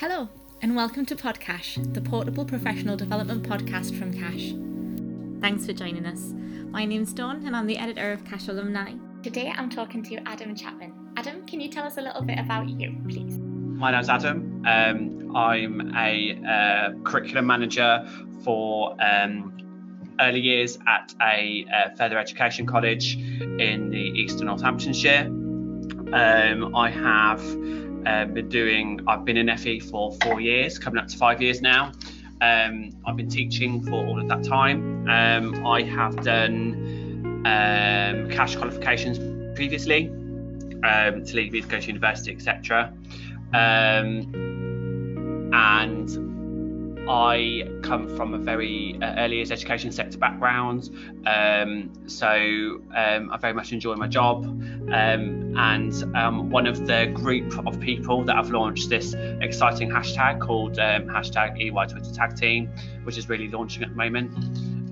Hello, and welcome to Podcash, the portable professional development podcast from CACHE. Thanks for joining us. My name's Dawn, and I'm the editor of CACHE Alumni. Today I'm talking to Adam Chapman. Adam, can you tell us a little bit about you, please? My name's Adam. Um, I'm a uh, curriculum manager for um, early years at a uh, further education college in the eastern Northamptonshire. Um, I have uh, been doing, I've been in FE for four years, coming up to five years now. Um, I've been teaching for all of that time. Um, I have done um, CACHE qualifications previously um, to leave, go to university, etc. Um, and I come from a very uh, early education sector background, um, so um, I very much enjoy my job. Um, and um, one of the group of people that have launched this exciting hashtag called um, hashtag EY Twitter Tag Team, which is really launching at the moment.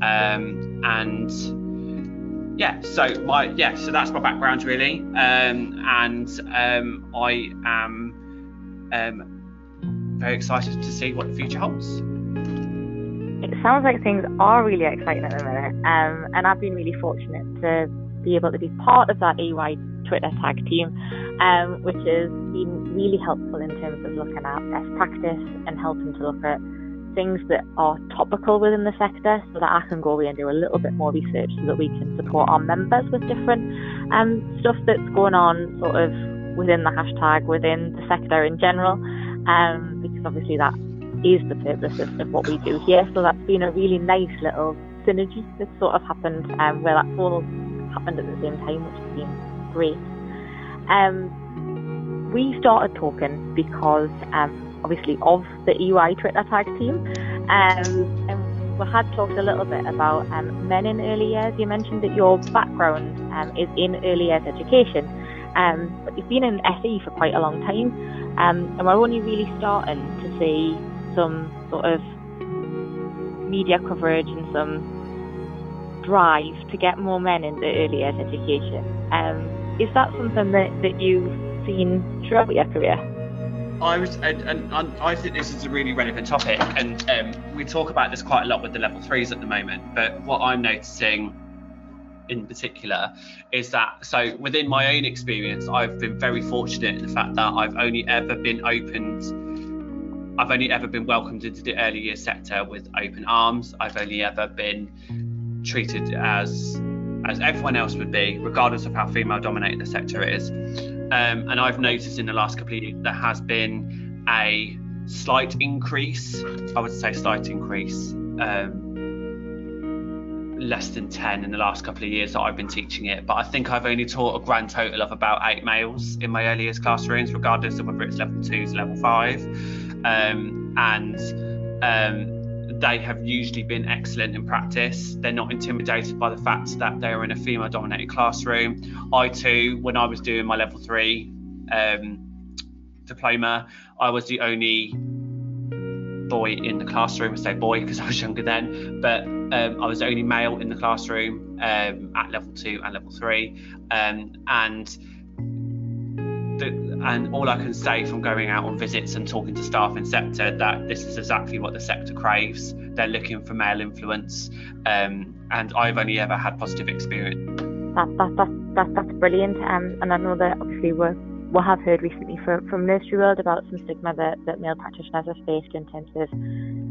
Um, and yeah, so my yeah, so that's my background really, and I am very excited to see what the future holds. It sounds like things are really exciting at the minute, um, and I've been really fortunate to be able to be part of that EY Twitter tag team, um, which has been really helpful in terms of looking at best practice and helping to look at things that are topical within the sector so that I can go away and do a little bit more research so that we can support our members with different um, stuff that's going on sort of within the hashtag, within the sector in general um, because obviously that is the purpose of, of, what we do here. So that's been a really nice little synergy that sort of happened um, where that's all happened at the same time, which has been great. Um, we started talking because um, obviously of the EY Twitter tag team. Um, and we had talked a little bit about um, men in early years. You mentioned that your background um, is in early years education, but you've been in FE for quite a long time. Um, and we're only really starting to see some sort of media coverage and some drive to get more men into early years education. Um, is that something that, that you've seen throughout your career? I was, and, and, and, I think this is a really relevant topic, and um, we talk about this quite a lot with the level threes at the moment. But what I'm noticing in particular is that so within my own experience i've been very fortunate in the fact that i've only ever been opened i've only ever been welcomed into the early years sector with open arms. I've only ever been treated as as everyone else would be regardless of how female dominated the sector is. Um, and i've noticed in the last couple of years there has been a slight increase i would say slight increase um, less than 10 in the last couple of years that I've been teaching it, but I think I've only taught a grand total of about eight males in my earliest classrooms, regardless of whether it's level two to level five. Um, and um, they have usually been excellent in practice. They're not intimidated by the fact that they are in a female dominated classroom. I too, when I was doing my level three um, diploma, I was the only boy in the classroom. I say boy because I was younger then, but um, I was the only male in the classroom um, at level two and level three, um, and the, and all I can say from going out on visits and talking to staff in sector that this is exactly what the sector craves. They're looking for male influence, um, and I've only ever had positive experience. That, that, that, that, that's brilliant, um, and I know that obviously we're we have heard recently from, from Nursery World about some stigma that, that male practitioners have faced in terms of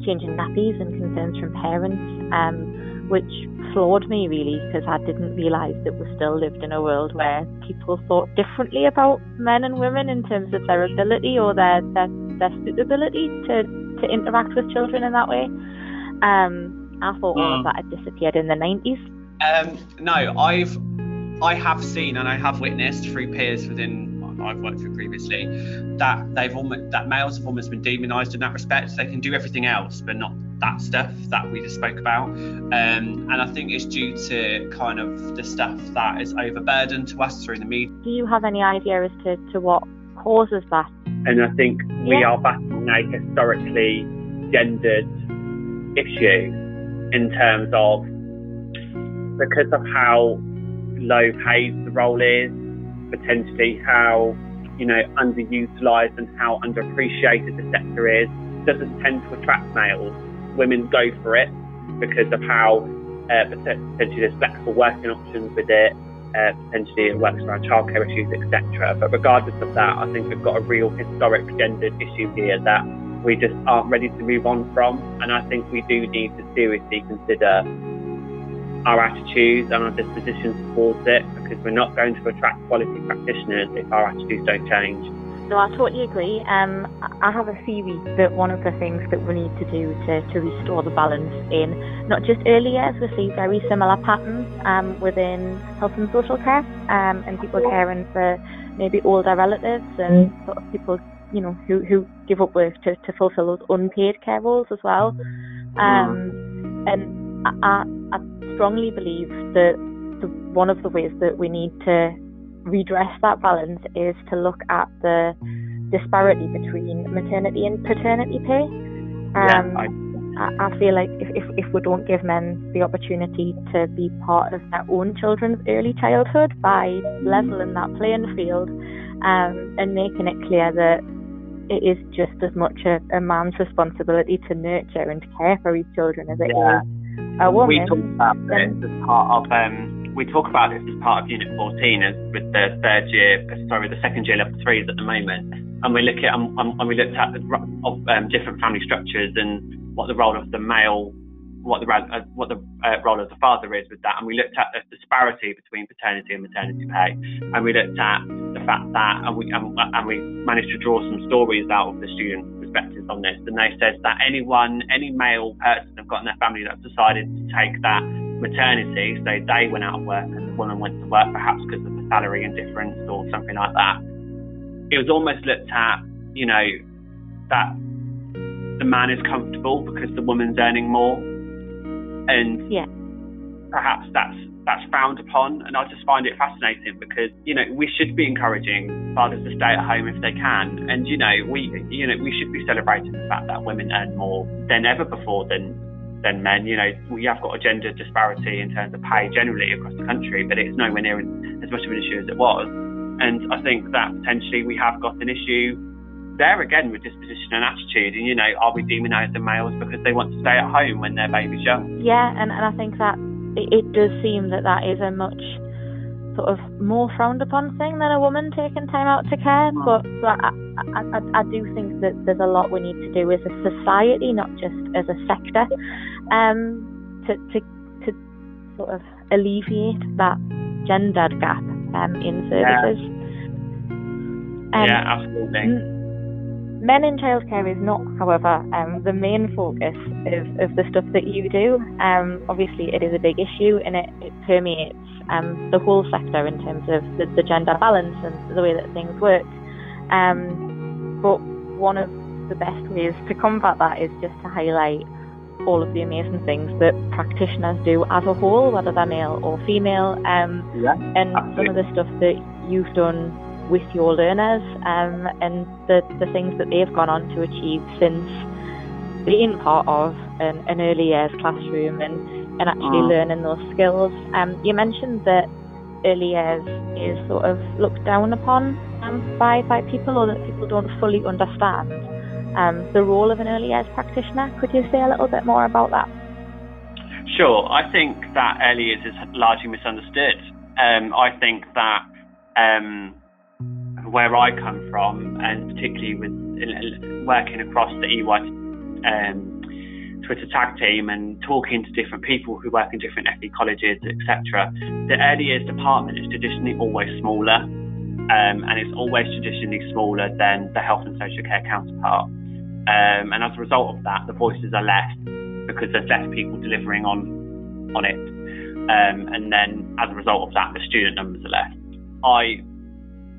changing nappies and concerns from parents, um, which floored me really because I didn't realise that we still lived in a world where people thought differently about men and women in terms of their ability or their, their, their suitability to, to interact with children in that way. Um, I thought all of mm. that had disappeared in the 90s. Um, no, I've I have seen and I have witnessed through peers within I've worked with previously, that they've almost that males have almost been demonized in that respect. They can do everything else, but not that stuff that we just spoke about. Um, and I think it's due to kind of the stuff that is overburdened to us through the media. Do you have any idea as to, to what causes that? And I think yeah. we are battling a historically gendered issue in terms of because of how low paid the role is potentially how you know, underutilized and how underappreciated the sector is. Doesn't tend to attract males. Women go for it because of how uh, potentially there's flexible working options with it. Uh, potentially it works around childcare issues, etc. But regardless of that, I think we've got a real historic gendered issue here that we just aren't ready to move on from. And I think we do need to seriously consider our attitudes and our dispositions towards it because we're not going to attract quality practitioners if our attitudes don't change. No, I totally agree. Um, I have a theory that one of the things that we need to do to, to restore the balance in not just early years, we see very similar patterns um, within health and social care um, and people caring for maybe older relatives and sort of people, you know, who, who give up work to, to fulfill those unpaid care roles as well. Um, and I strongly believe that the, one of the ways that we need to redress that balance is to look at the disparity between maternity and paternity pay. Um, yeah, I, I feel like if, if, if we don't give men the opportunity to be part of their own children's early childhood by leveling that playing field um, and making it clear that it is just as much a, a man's responsibility to nurture and care for his children as it yeah. is a woman. We talk about this as part of um, we talk about this as part of Unit 14 as with the third year, sorry, the second year level threes at the moment, and we look at um, um, and we looked at the of um, different family structures and what the role of the male what the uh, what the uh, role of the father is with that, and we looked at the disparity between paternity and maternity pay, and we looked at the fact that, and we and, and we managed to draw some stories out of the student perspectives on this, and they said that anyone, any male person have got in their family that's decided to take that maternity, so they went out of work and the woman went to work perhaps because of the salary indifference or something like that. It was almost looked at, you know, that the man is comfortable because the woman's earning more and yeah. perhaps that's that's frowned upon. And I just find it fascinating because you know we should be encouraging fathers to stay at home if they can, and you know we you know we should be celebrating the fact that women earn more than ever before than than men. You know we have got a gender disparity in terms of pay generally across the country, but it's nowhere near as much of an issue as it was. And I think that potentially we have got an issue there again with disposition and attitude. And, you know, are we demonising males because they want to stay at home when their baby's young? Yeah, and, and I think that it, it does seem that that is a much sort of more frowned upon thing than a woman taking time out to care. Mm. But, but I, I, I, do think that there's a lot we need to do as a society, not just as a sector, um, to, to, to sort of alleviate that gender gap um, in services. Yeah, um, yeah absolutely. N- Men in childcare is not, however, um, the main focus of, of the stuff that you do. Um, obviously, it is a big issue and it, it permeates um, the whole sector in terms of the, the, gender balance and the way that things work. Um, but one of the best ways to combat that is just to highlight all of the amazing things that practitioners do as a whole, whether they're male or female. Um, yeah, and absolutely. some of the stuff that you've done with your learners um, and the, the things that they've gone on to achieve since being part of an, an early years classroom and, and actually mm. learning those skills. Um, you mentioned that early years is sort of looked down upon um, by, by people or that people don't fully understand um, the role of an early years practitioner. Could you say a little bit more about that? Sure. I think that early years is largely misunderstood. Um, I think that um, where I come from, and particularly with working across the EY um, Twitter tag team and talking to different people who work in different FE colleges, etc. The early years department is traditionally always smaller, um, and it's always traditionally smaller than the health and social care counterpart. Um, and as a result of that, the voices are less because there's less people delivering on on it. Um, and then as a result of that, the student numbers are less. I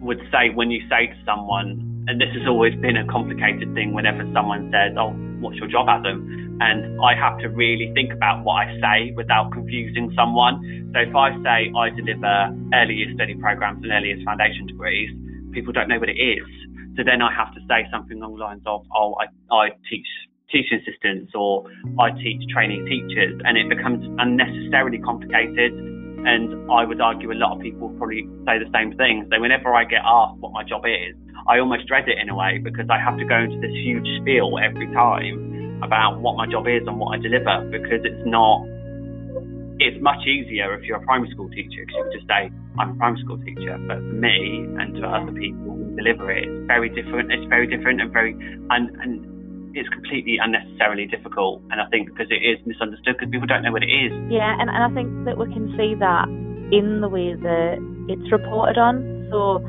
would say when you say to someone, and this has always been a complicated thing whenever someone says, Oh, what's your job, Adam? And I have to really think about what I say without confusing someone. So if I say I deliver early years study programs and early years foundation degrees, people don't know what it is. So then I have to say something along the lines of, Oh, I, I teach teaching assistants or I teach training teachers, and it becomes unnecessarily complicated and I would argue a lot of people probably say the same thing. So whenever I get asked what my job is, I almost dread it in a way because I have to go into this huge spiel every time about what my job is and what I deliver because it's not. It's much easier if you're a primary school teacher because you can just say I'm a primary school teacher. But for me and to other people who deliver it, it's very different. It's very different and very and and it's completely unnecessarily difficult. And I think because it is misunderstood because people don't know what it is. Yeah, and, and I think that we can see that in the way that it's reported on. So,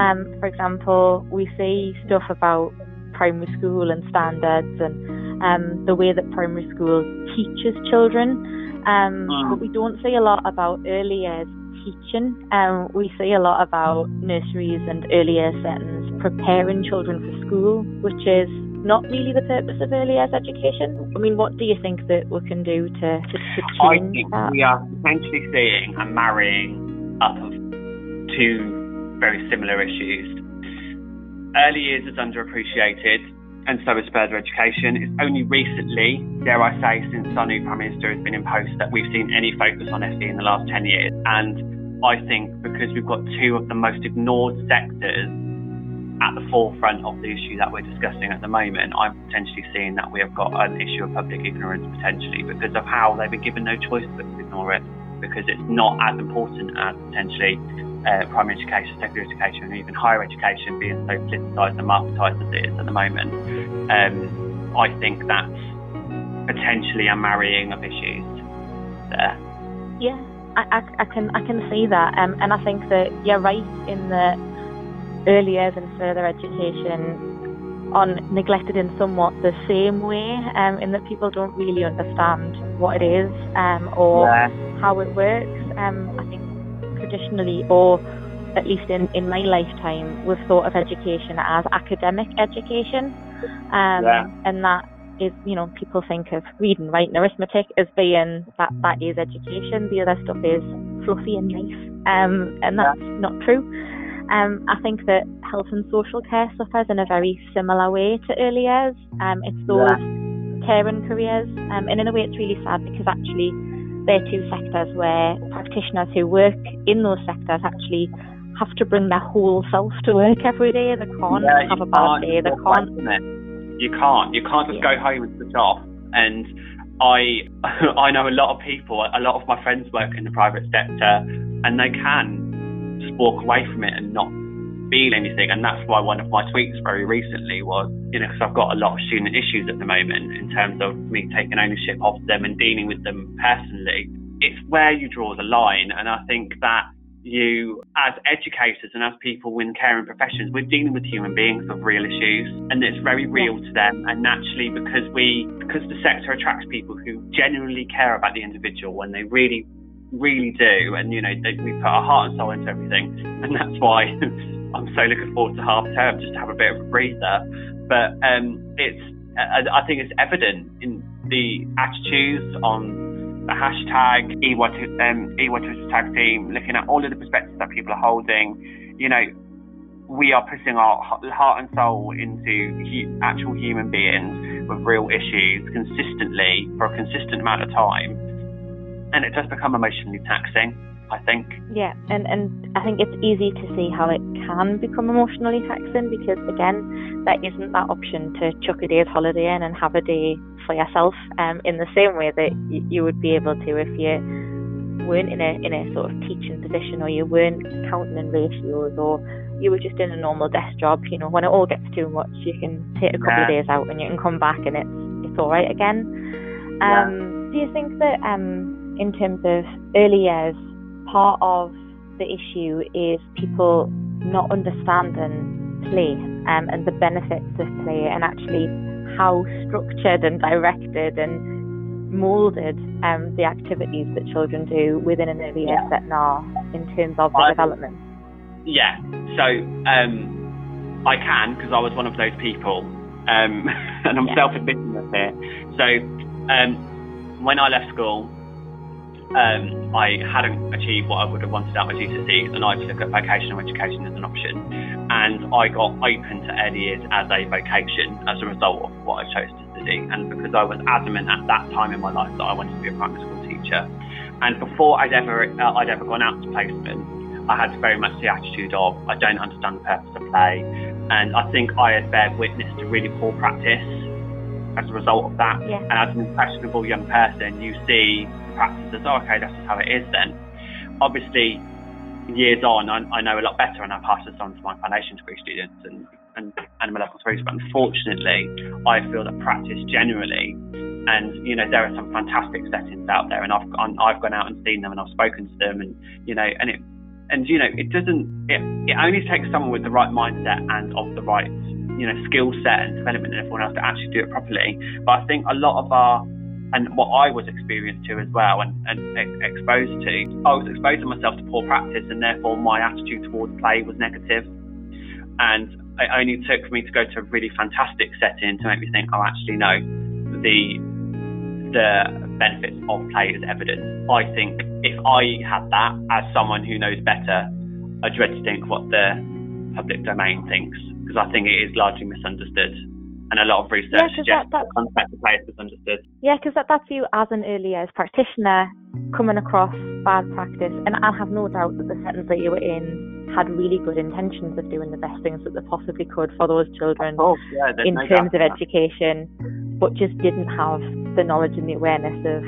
um, for example, we see stuff about primary school and standards and um, the way that primary school teaches children, um, mm. but we don't see a lot about early years teaching. Um, we see a lot about nurseries and early years settings preparing children for school, which is not really the purpose of early years education. I mean, what do you think that we can do to, to, to I think that? we are potentially seeing a marrying up of two very similar issues. Early years is underappreciated, and so is further education. It's only recently, dare I say, since our new Prime Minister has been in post, that we've seen any focus on FE in the last 10 years. And I think because we've got two of the most ignored sectors at the forefront of the issue that we're discussing at the moment, I'm potentially seeing that we have got an issue of public ignorance potentially because of how they've been given no choice but to ignore it because it's not as important as potentially uh, primary education, secondary education, and even higher education being so politicised and marketised as it is at the moment, um, I think that's potentially a marrying of issues there. Yeah, I, I, I can I can see that, um, and I think that you're right in the early years and further education on neglected in somewhat the same way, um, in that people don't really understand what it is um, or yeah. how it works. Um, I think traditionally, or at least in, in my lifetime, we've thought of education as academic education. Um, yeah. And that is, you know, people think of reading, writing, arithmetic as being that, that is education. The other stuff is fluffy and nice. Um, and that's yeah. not true. Um, I think that health and social care suffers in a very similar way to early years. Um, it's those yeah. caring careers, um, and in a way, it's really sad because actually they're two sectors where practitioners who work in those sectors actually have to bring their whole self to work every day. They can't yeah, have a bad day. They can't. You can't. You can't just yeah. go home and switch off. And I, I know a lot of people. A lot of my friends work in the private sector, and they can walk away from it and not feel anything. And that's why one of my tweets very recently was, you know, because I've got a lot of student issues at the moment in terms of me taking ownership of them and dealing with them personally. It's where you draw the line. And I think that you, as educators and as people in caring professions, we're dealing with human beings with real issues, and it's very real to them. And naturally, because we, because the sector attracts people who genuinely care about the individual, and they really, really do, and you know, they, we put our heart and soul into everything, and that's why I'm so looking forward to half term just to have a bit of a breather. But um, it's I think it's evident in the attitudes on the hashtag EY2, um, EY2 tag team, looking at all of the perspectives that people are holding. You know, we are putting our heart and soul into actual human beings with real issues consistently for a consistent amount of time. And it does become emotionally taxing. I think. Yeah, and, and I think it's easy to see how it can become emotionally taxing because, again, there isn't that option to chuck a day's holiday in and have a day for yourself um, in the same way that y- you would be able to if you weren't in a, in a sort of teaching position or you weren't counting in ratios or you were just in a normal desk job. You know, when it all gets too much, you can take a couple yeah. of days out and you can come back and it's, it's all right again. Um, yeah. Do you think that um, in terms of early years, part of the issue is people not understanding play um, and the benefits of play and actually how structured and directed and molded um, the activities that children do within an early year setting are in terms of their development. Yeah, so um, I can because I was one of those people, um, and I'm yeah. self-admitting this here. So um, when I left school, um, I hadn't achieved what I would have wanted out of my GCSEs, and I took up vocational education as an option. And I got open to early years as a vocation as a result of what I chose to study, and because I was adamant at that time in my life that I wanted to be a primary school teacher. And before I'd ever uh, I'd ever gone out to placement, I had very much the attitude of I don't understand the purpose of play. And I think I had bear witness to really poor practice as a result of that. Yeah. And as an impressionable young person, you see practice as, oh, okay, that's just how it is then. Obviously, years on, I, I know a lot better and I pass this on to my foundation degree students and, and, my level threes. But unfortunately, I feel that practice generally, and you know, there are some fantastic settings out there, and I've gone, I've gone out and seen them and I've spoken to them, and you know, and it, and you know, it doesn't, it, it only takes someone with the right mindset and of the right, you know, skill set and development and everyone else to actually do it properly. But I think a lot of our and what I was experienced to as well and, and exposed to, I was exposing myself to poor practice and therefore my attitude towards play was negative. And it only took me to go to a really fantastic setting to make me think, oh, actually, no, the the benefits of play is evident. I think if I had that as someone who knows better, I dread to think what the public domain thinks because I think it is largely misunderstood and a lot of research Yeah, suggests that- that concept of play is misunderstood. Yeah, because that, that's you as an early years practitioner coming across bad practice, and I have no doubt that the settings that you were in had really good intentions of doing the best things that they possibly could for those children Oh, yeah, in no terms of education, but just didn't have the knowledge and the awareness of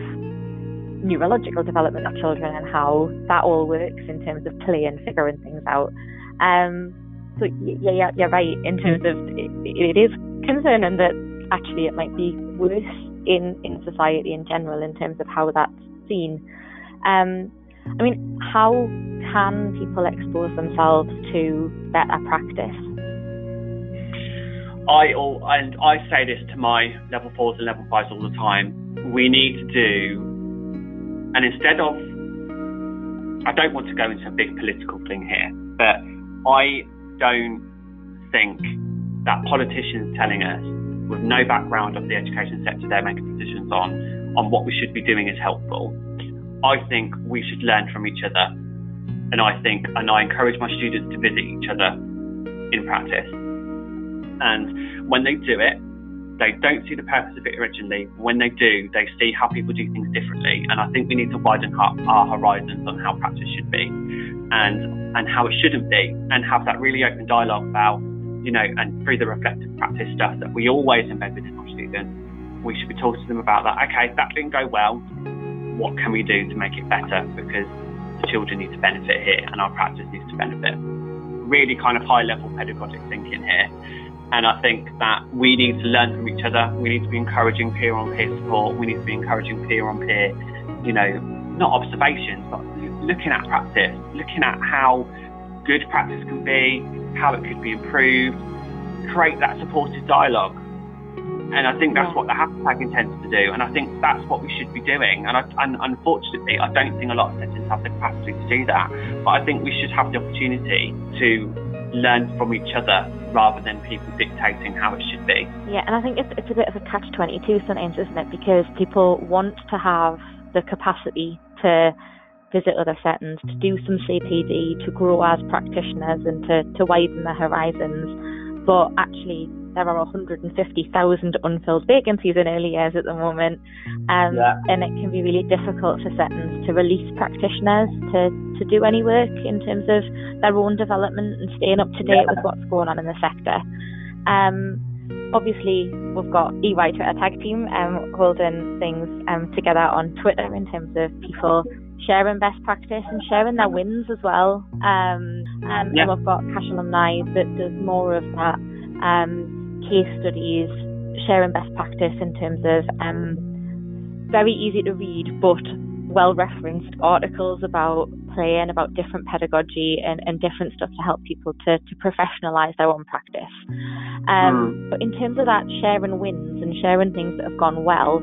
neurological development of children and how that all works in terms of play and figuring things out. Um, so yeah, yeah, you're right in terms of it, it is concerning that actually it might be worse in in society in general in terms of how that's seen. Um, I mean, how can people expose themselves to better practice? I all and I say this to my level fours and level fives all the time. We need to do, and instead of, I don't want to go into a big political thing here, but I don't think that politicians telling us with no background of the education sector they're making decisions on on what we should be doing is helpful. I think we should learn from each other, and I think and I encourage my students to visit each other in practice. And when they do it, they don't see the purpose of it originally. When they do, they see how people do things differently. And I think we need to widen our, our horizons on how practice should be and and how it shouldn't be, and have that really open dialogue about, you know, and through the reflective practice stuff that we always embed within our students, we should be talking to them about that. Okay, that didn't go well. What can we do to make it better? Because the children need to benefit here, and our practice needs to benefit. Really, kind of high level pedagogic thinking here. And I think that we need to learn from each other. We need to be encouraging peer on peer support. We need to be encouraging peer on peer, you know, not observations, but looking at practice, looking at how good practice can be, how it could be improved, create that supportive dialogue. And I think that's what the hashtag intends to do. And I think that's what we should be doing. And, I, and unfortunately, I don't think a lot of settings have the capacity to do that. But I think we should have the opportunity to learn from each other rather than people dictating how it should be. Yeah, and I think it's it's a bit of a catch twenty two sometimes, isn't it? Because people want to have the capacity to visit other settings, to do some CPD, to grow as practitioners and to, to widen their horizons. But actually there are 150,000 unfilled vacancies in early years at the moment. Um, Yeah. and it can be really difficult for settings to release practitioners to, to do any work in terms of their own development and staying up to date Yeah. with what's going on in the sector. Um, obviously, we've got EY Twitter tag team um, holding things um, together on Twitter in terms of people sharing best practice and sharing their wins as well. Um, um, Yeah. And we've got CACHE Alumni that does more of that um, case studies, sharing best practice in terms of um, very easy to read but well referenced articles about play and about different pedagogy and, and different stuff to help people to, to professionalize their own practice. Um, But in terms of that sharing wins and sharing things that have gone well,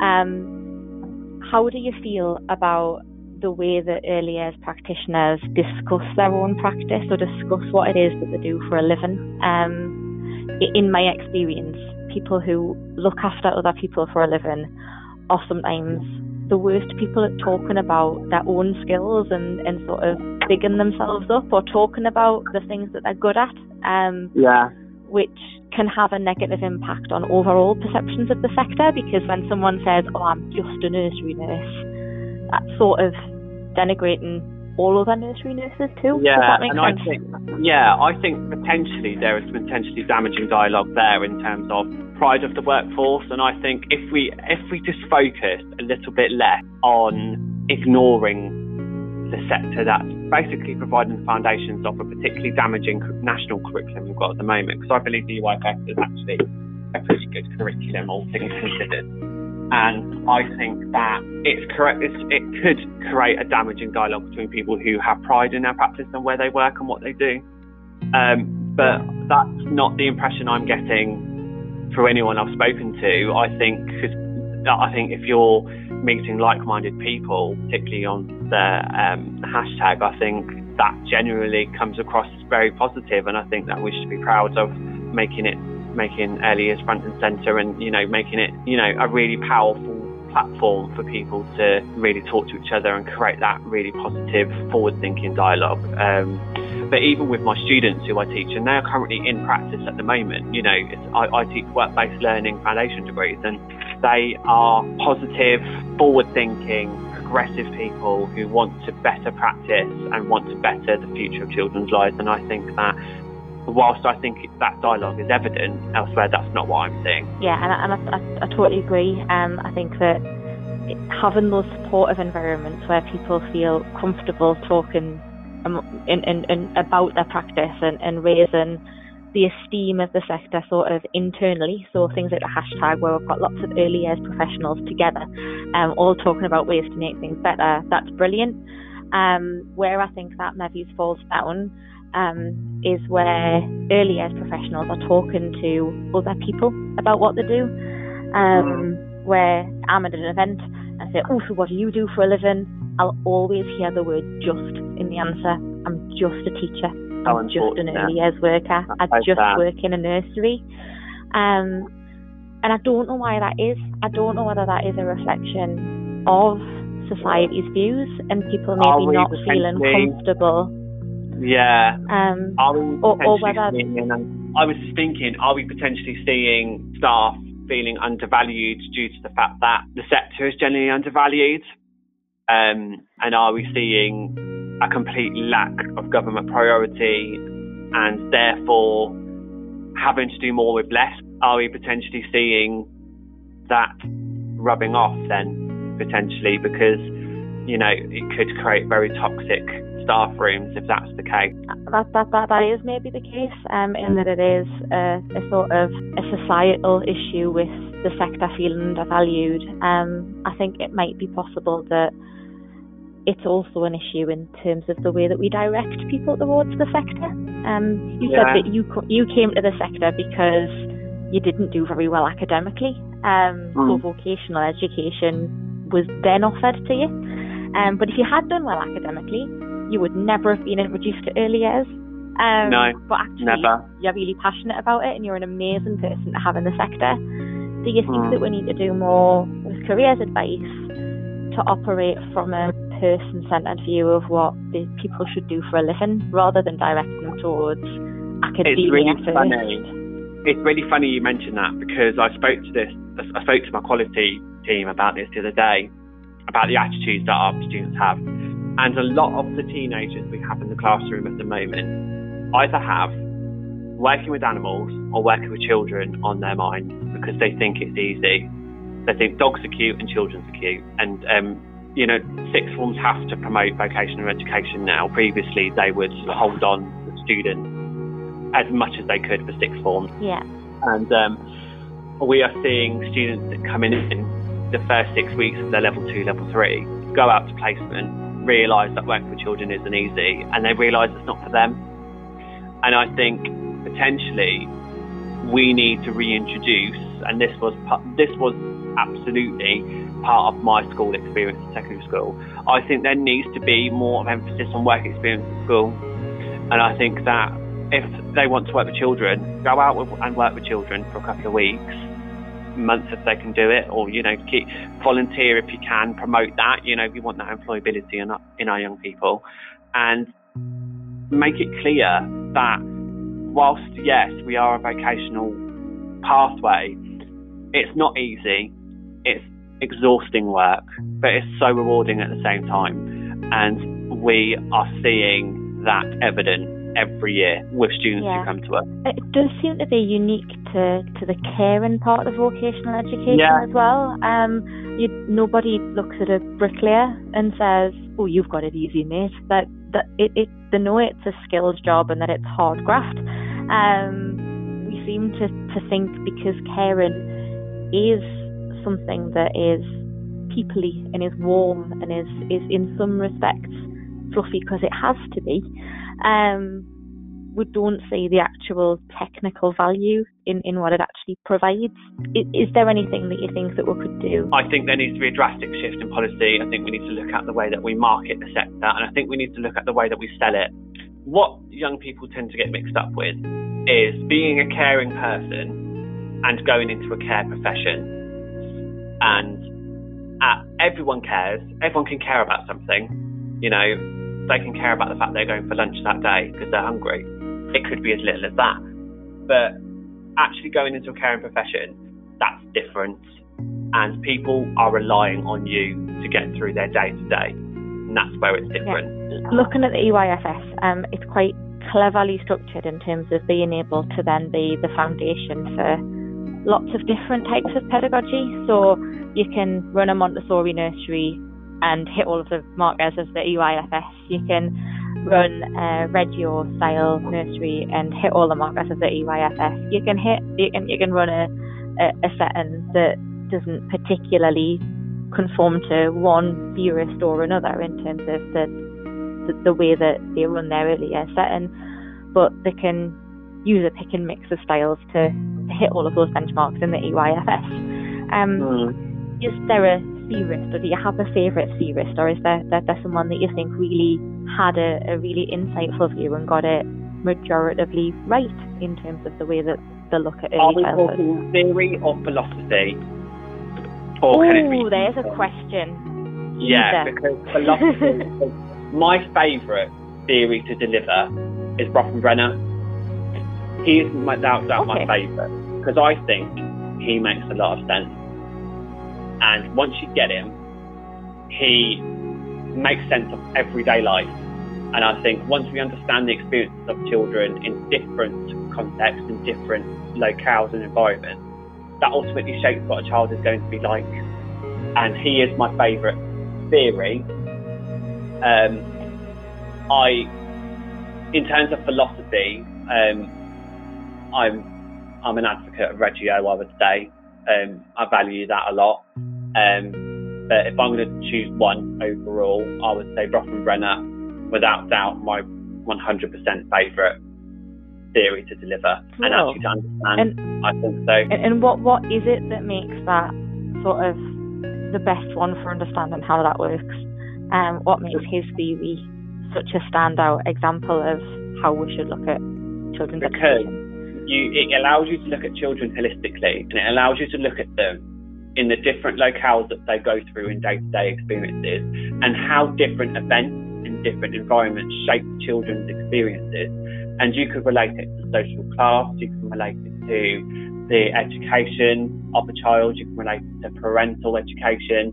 um, how do you feel about the way that early years practitioners discuss their own practice or discuss what it is that they do for a living? Um, in my experience, people who look after other people for a living are sometimes the worst people at talking about their own skills and, and sort of bigging themselves up or talking about the things that they're good at, um, Yeah. which can have a negative impact on overall perceptions of the sector because when someone says, Oh, I'm just a nursery nurse, that's sort of denigrating all other nursery nurses too. Yeah, and sense? I think yeah, I think potentially there is potentially damaging dialogue there in terms of pride of the workforce, and I think if we if we just focus a little bit less on ignoring the sector that's basically providing the foundations of a particularly damaging national curriculum we've got at the moment, because I believe the EYFS is actually a pretty good curriculum, all things considered. And I think that it's correct. It's, it could create a damaging dialogue between people who have pride in their practice and where they work and what they do. Um, but that's not the impression I'm getting through anyone I've spoken to. I think because I think if you're meeting like-minded people, particularly on the um, hashtag, I think that generally comes across as very positive, and I think that we should be proud of making it making years front and centre and, you know, making it, you know, a really powerful platform for people to really talk to each other and create that really positive, forward thinking dialogue. Um, but even with my students who I teach, and they're currently in practice at the moment, you know, I, I teach work based learning foundation degrees, and they are positive, forward thinking, progressive people who want to better practice and want to better the future of children's lives. And I think that whilst I think that dialogue is evident elsewhere, that's not what I'm seeing. Yeah, and, I, and I, I, I totally agree. Um, I think that having those supportive environments where people feel comfortable talking in, in, in about their practice and, and raising the esteem of the sector sort of internally. So things like the hashtag where we've got lots of early years professionals together, um, all talking about ways to make things better. That's brilliant. Um, where I think that maybe falls down um, is where early years professionals are talking to other people about what they do. Um, where I'm at an event and say, "Oh, so what do you do for a living?" I'll always hear the word "just" in the answer. I'm just a teacher. I'm just an early years worker. I just that. work in a nursery. Um, and I don't know why that is. I don't know whether that is a reflection of society's views and people maybe not feeling comfortable yeah. Um, are we or, or whether seeing, I was just thinking, are we potentially seeing staff feeling undervalued due to the fact that the sector is generally undervalued? Um, and are we seeing a complete lack of government priority and therefore having to do more with less? Are we potentially seeing that rubbing off then potentially because you know it could create very toxic staff rooms if that's the case. That that that, that is maybe the case, um, in that it is a, a sort of a societal issue with the sector feeling undervalued. Um, I think it might be possible that it's also an issue in terms of the way that we direct people towards the sector. Um, you yeah. said that you you came to the sector because you didn't do very well academically. Um, mm. So vocational education was then offered to you. Um, but if you had done well academically, you would never have been introduced to early years. Um, no, but actually, never. you're really passionate about it and you're an amazing person to have in the sector. Do you think mm. that we need to do more with careers advice to operate from a person centered view of what the people should do for a living rather than directing them towards academia? It's really first? funny. It's really funny you mentioned that because I spoke to this, I spoke to my quality team about this the other day about the attitudes that our students have. And a lot of the teenagers we have in the classroom at the moment either have working with animals or working with children on their mind because they think it's easy. They think dogs are cute and children are cute. And, um, you know, sixth forms have to promote vocational education now. Previously, they would hold on to students as much as they could for sixth forms. Yeah. And um, we are seeing students that come in in the first six weeks of their level two, level three, go out to placement realise that working with children isn't easy and they realise it's not for them. And I think potentially we need to reintroduce, and this was this was absolutely part of my school experience in secondary school. I think there needs to be more of emphasis on work experience in school, and I think that if they want to work with children, go out and work with children for a couple of weeks months if they can do it, or you know, keep volunteer if you can, promote that. You know, we want that employability in our, in our young people, and make it clear that whilst yes, we are a vocational pathway, it's not easy. It's exhausting work, but it's so rewarding at the same time. And we are seeing that evidence every year with students yeah. who come to us. It does seem to be unique to, to the caring part of vocational education yeah. as well. Um, you, nobody looks at a bricklayer and says, "Oh, you've got it easy, mate." That that it, it they know it's a skills job and that it's hard graft. Um, we seem to, to think because caring is something that is peoply and is warm and is is in some respects fluffy because it has to be um, we don't see the actual technical value in, in what it actually provides. Is, is, there anything that you think that we could do? I think there needs to be a drastic shift in policy. I think we need to look at the way that we market the sector, and I think we need to look at the way that we sell it. What young people tend to get mixed up with is being a caring person and going into a care profession. And uh, everyone cares. Everyone can care about something. You know, they can care about the fact they're going for lunch that day because they're hungry. It could be as little as that. But actually going into a caring profession, that's different. And people are relying on you to get through their day to day. And that's where it's different. Yeah. Looking at the EYFS, um, it's quite cleverly structured in terms of being able to then be the foundation for lots of different types of pedagogy. So you can run a Montessori nursery and hit all of the markers of the EYFS. You can run a Reggio style nursery and hit all the markers of the EYFS. You can hit you can you can run a, a, a setting that doesn't particularly conform to one theorist or another in terms of the, the, the way that they run their earlier setting, but they can use a pick and mix of styles to, to hit all of those benchmarks in the EYFS. Um, mm. Is there a theorist, or do you have a favourite theorist, or is there, there, there someone that you think really had a, a really insightful view and got it majoritively right in terms of the way that they look at early Are we childhood? talking theory or philosophy? Or oh, there's a question. Yeah, because philosophy. my favourite theory to deliver is Bronfenbrenner. He is without doubt okay. my favourite because I think he makes a lot of sense. And once you get him, he makes sense of everyday life. And I think once we understand the experiences of children in different contexts, and different locales and environments, that ultimately shapes what a child is going to be like. And he is my favourite theory. Um, I, in terms of philosophy, um, I'm I'm an advocate of Reggio, I would say. Um, I value that a lot. Um, but if I'm going to choose one overall, I would say Bronfenbrenner, without doubt, my 100% favourite theory to deliver cool. and actually to understand. And, I think so. And, and what what is it that makes that sort of the best one for understanding how that works? Um, what makes his theory such a standout example of how we should look at children's because education? You, it allows you to look at children holistically and it allows you to look at them in the different locales that they go through in day-to-day experiences and how different events in different environments shape children's experiences. And you could relate it to social class, you can relate it to the education of a child, you can relate it to parental education.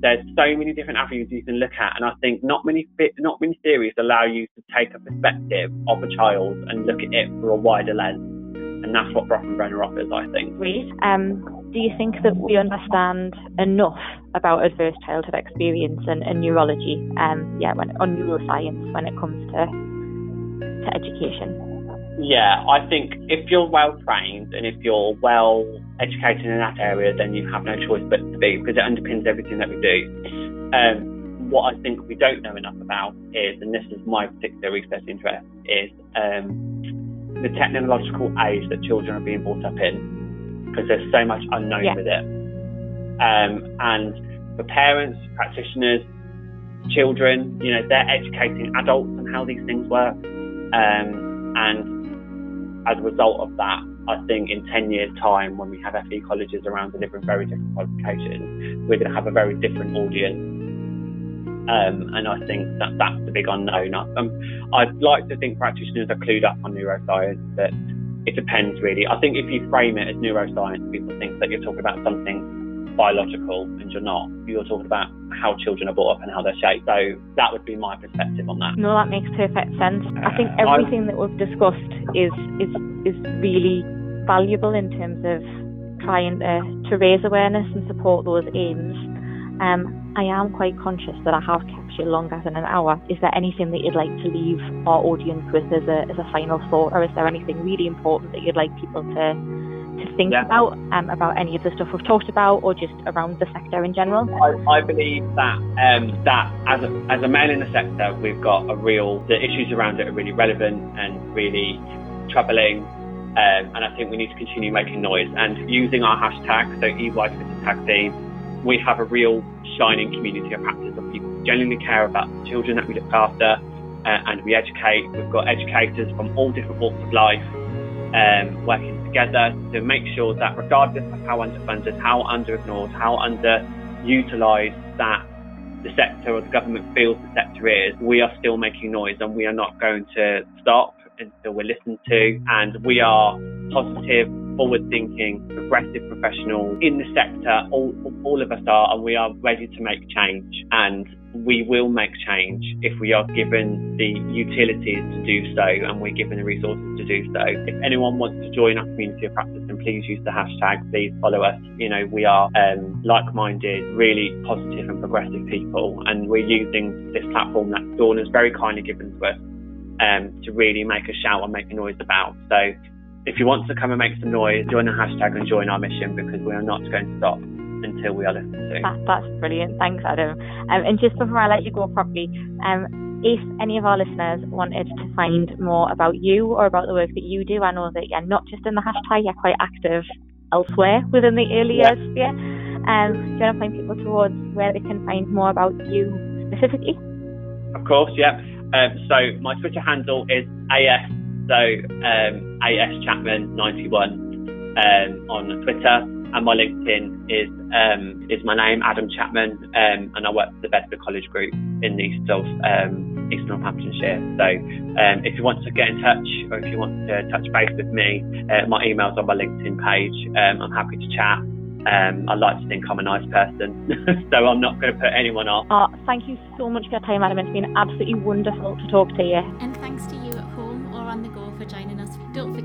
There's so many different avenues you can look at, and I think not many not many theories allow you to take a perspective of a child and look at it through a wider lens, and that's what Bronfenbrenner offers, I think. Um, do you think that we understand enough about adverse childhood experience and, and neurology, um, yeah, when, on neuroscience when it comes to to education? Yeah, I think if you're well trained and if you're well educated in that area, then you have no choice but to be because it underpins everything that we do. Um, what I think we don't know enough about is, and this is my particular research interest, is um, the technological age that children are being brought up in because there's so much unknown yeah. with it. Um, and for parents, practitioners, children, you know, they're educating adults on how these things work. Um, and as a result of that, I think in 10 years' time, when we have FE colleges around delivering very different qualifications, we're going to have a very different audience. Um, and I think that that's the big unknown. Um, I'd like to think practitioners are clued up on neuroscience, but it depends really. I think if you frame it as neuroscience, people think that you're talking about something biological and you're not. You're talking about how children are brought up and how they're shaped. So that would be my perspective on that. No, that makes perfect sense. I think uh, everything that we've discussed is is is really valuable in terms of trying to, to raise awareness and support those aims. Um, I am quite conscious that I have kept you longer than an hour. Is there anything that you'd like to leave our audience with as a, as a final thought, or is there anything really important that you'd like people to to think yeah. about um, about any of the stuff we've talked about, or just around the sector in general? I, I believe that um, that as a, as a male in the sector, we've got a real the issues around it are really relevant and really troubling. Um, and I think we need to continue making noise and using our hashtag, so EY Twitter Tag Team. We have a real shining community of practice of people who genuinely care about the children that we look after uh, and we educate. We've got educators from all different walks of life um, working together to make sure that regardless of how underfunded, how under-ignored, how underutilised that the sector or the government feels the sector is, we are still making noise and we are not going to stop until we're listened to and we are positive, forward thinking, progressive professionals in the sector. All, all of us are, and we are ready to make change. And we will make change if we are given the utilities to do so and we're given the resources to do so. If anyone wants to join our community of practice, then please use the hashtag, please follow us. You know, we are um, like minded, really positive and progressive people, and we're using this platform that Dawn has very kindly given to us um, to really make a shout and make a noise about. So if you want to come and make some noise, join the hashtag and join our mission because we are not going to stop until we are listened to. That, that's brilliant. Thanks, Adam. Um, and just before I let you go properly, um, if any of our listeners wanted to find more about you or about the work that you do, I know that you're not just in the hashtag, you're quite active elsewhere within the early years sphere. Um, do you want to point people towards where they can find more about you specifically? Of course, yeah. Um, so my Twitter handle is AS, so um, AS Chapman 91 um, on Twitter and my LinkedIn is um, is my name, Adam Chapman, um, and I work for the Bedford College Group in the east of um, East Northamptonshire. So um, if you want to get in touch or if you want to touch base with me, uh, my email's on my LinkedIn page. Um, I'm happy to chat. Um, I like to think I'm a nice person, so I'm not going to put anyone off. Oh, thank you so much for your time, Adam. It's been absolutely wonderful to talk to you. And thanks to you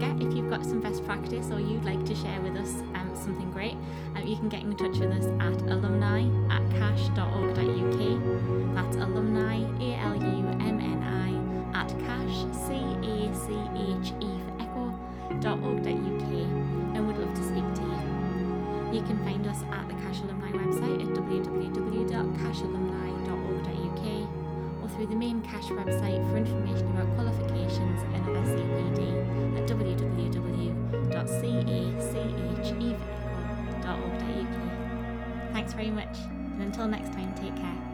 forget if you've got some best practice or you'd like to share with us something great, um, you can get in touch with us at alumni at cache.org.uk. That's alumni, A L U M N I, at cache, C A C H E for echo, .org.uk, and we'd love to speak to you. You can find us at the CACHE Alumni website at www.cachealumni.org.uk or through the main CACHE website for information about qualifications and CPD at www.cacheveco.org.uk. Thanks very much, and until next time, take care.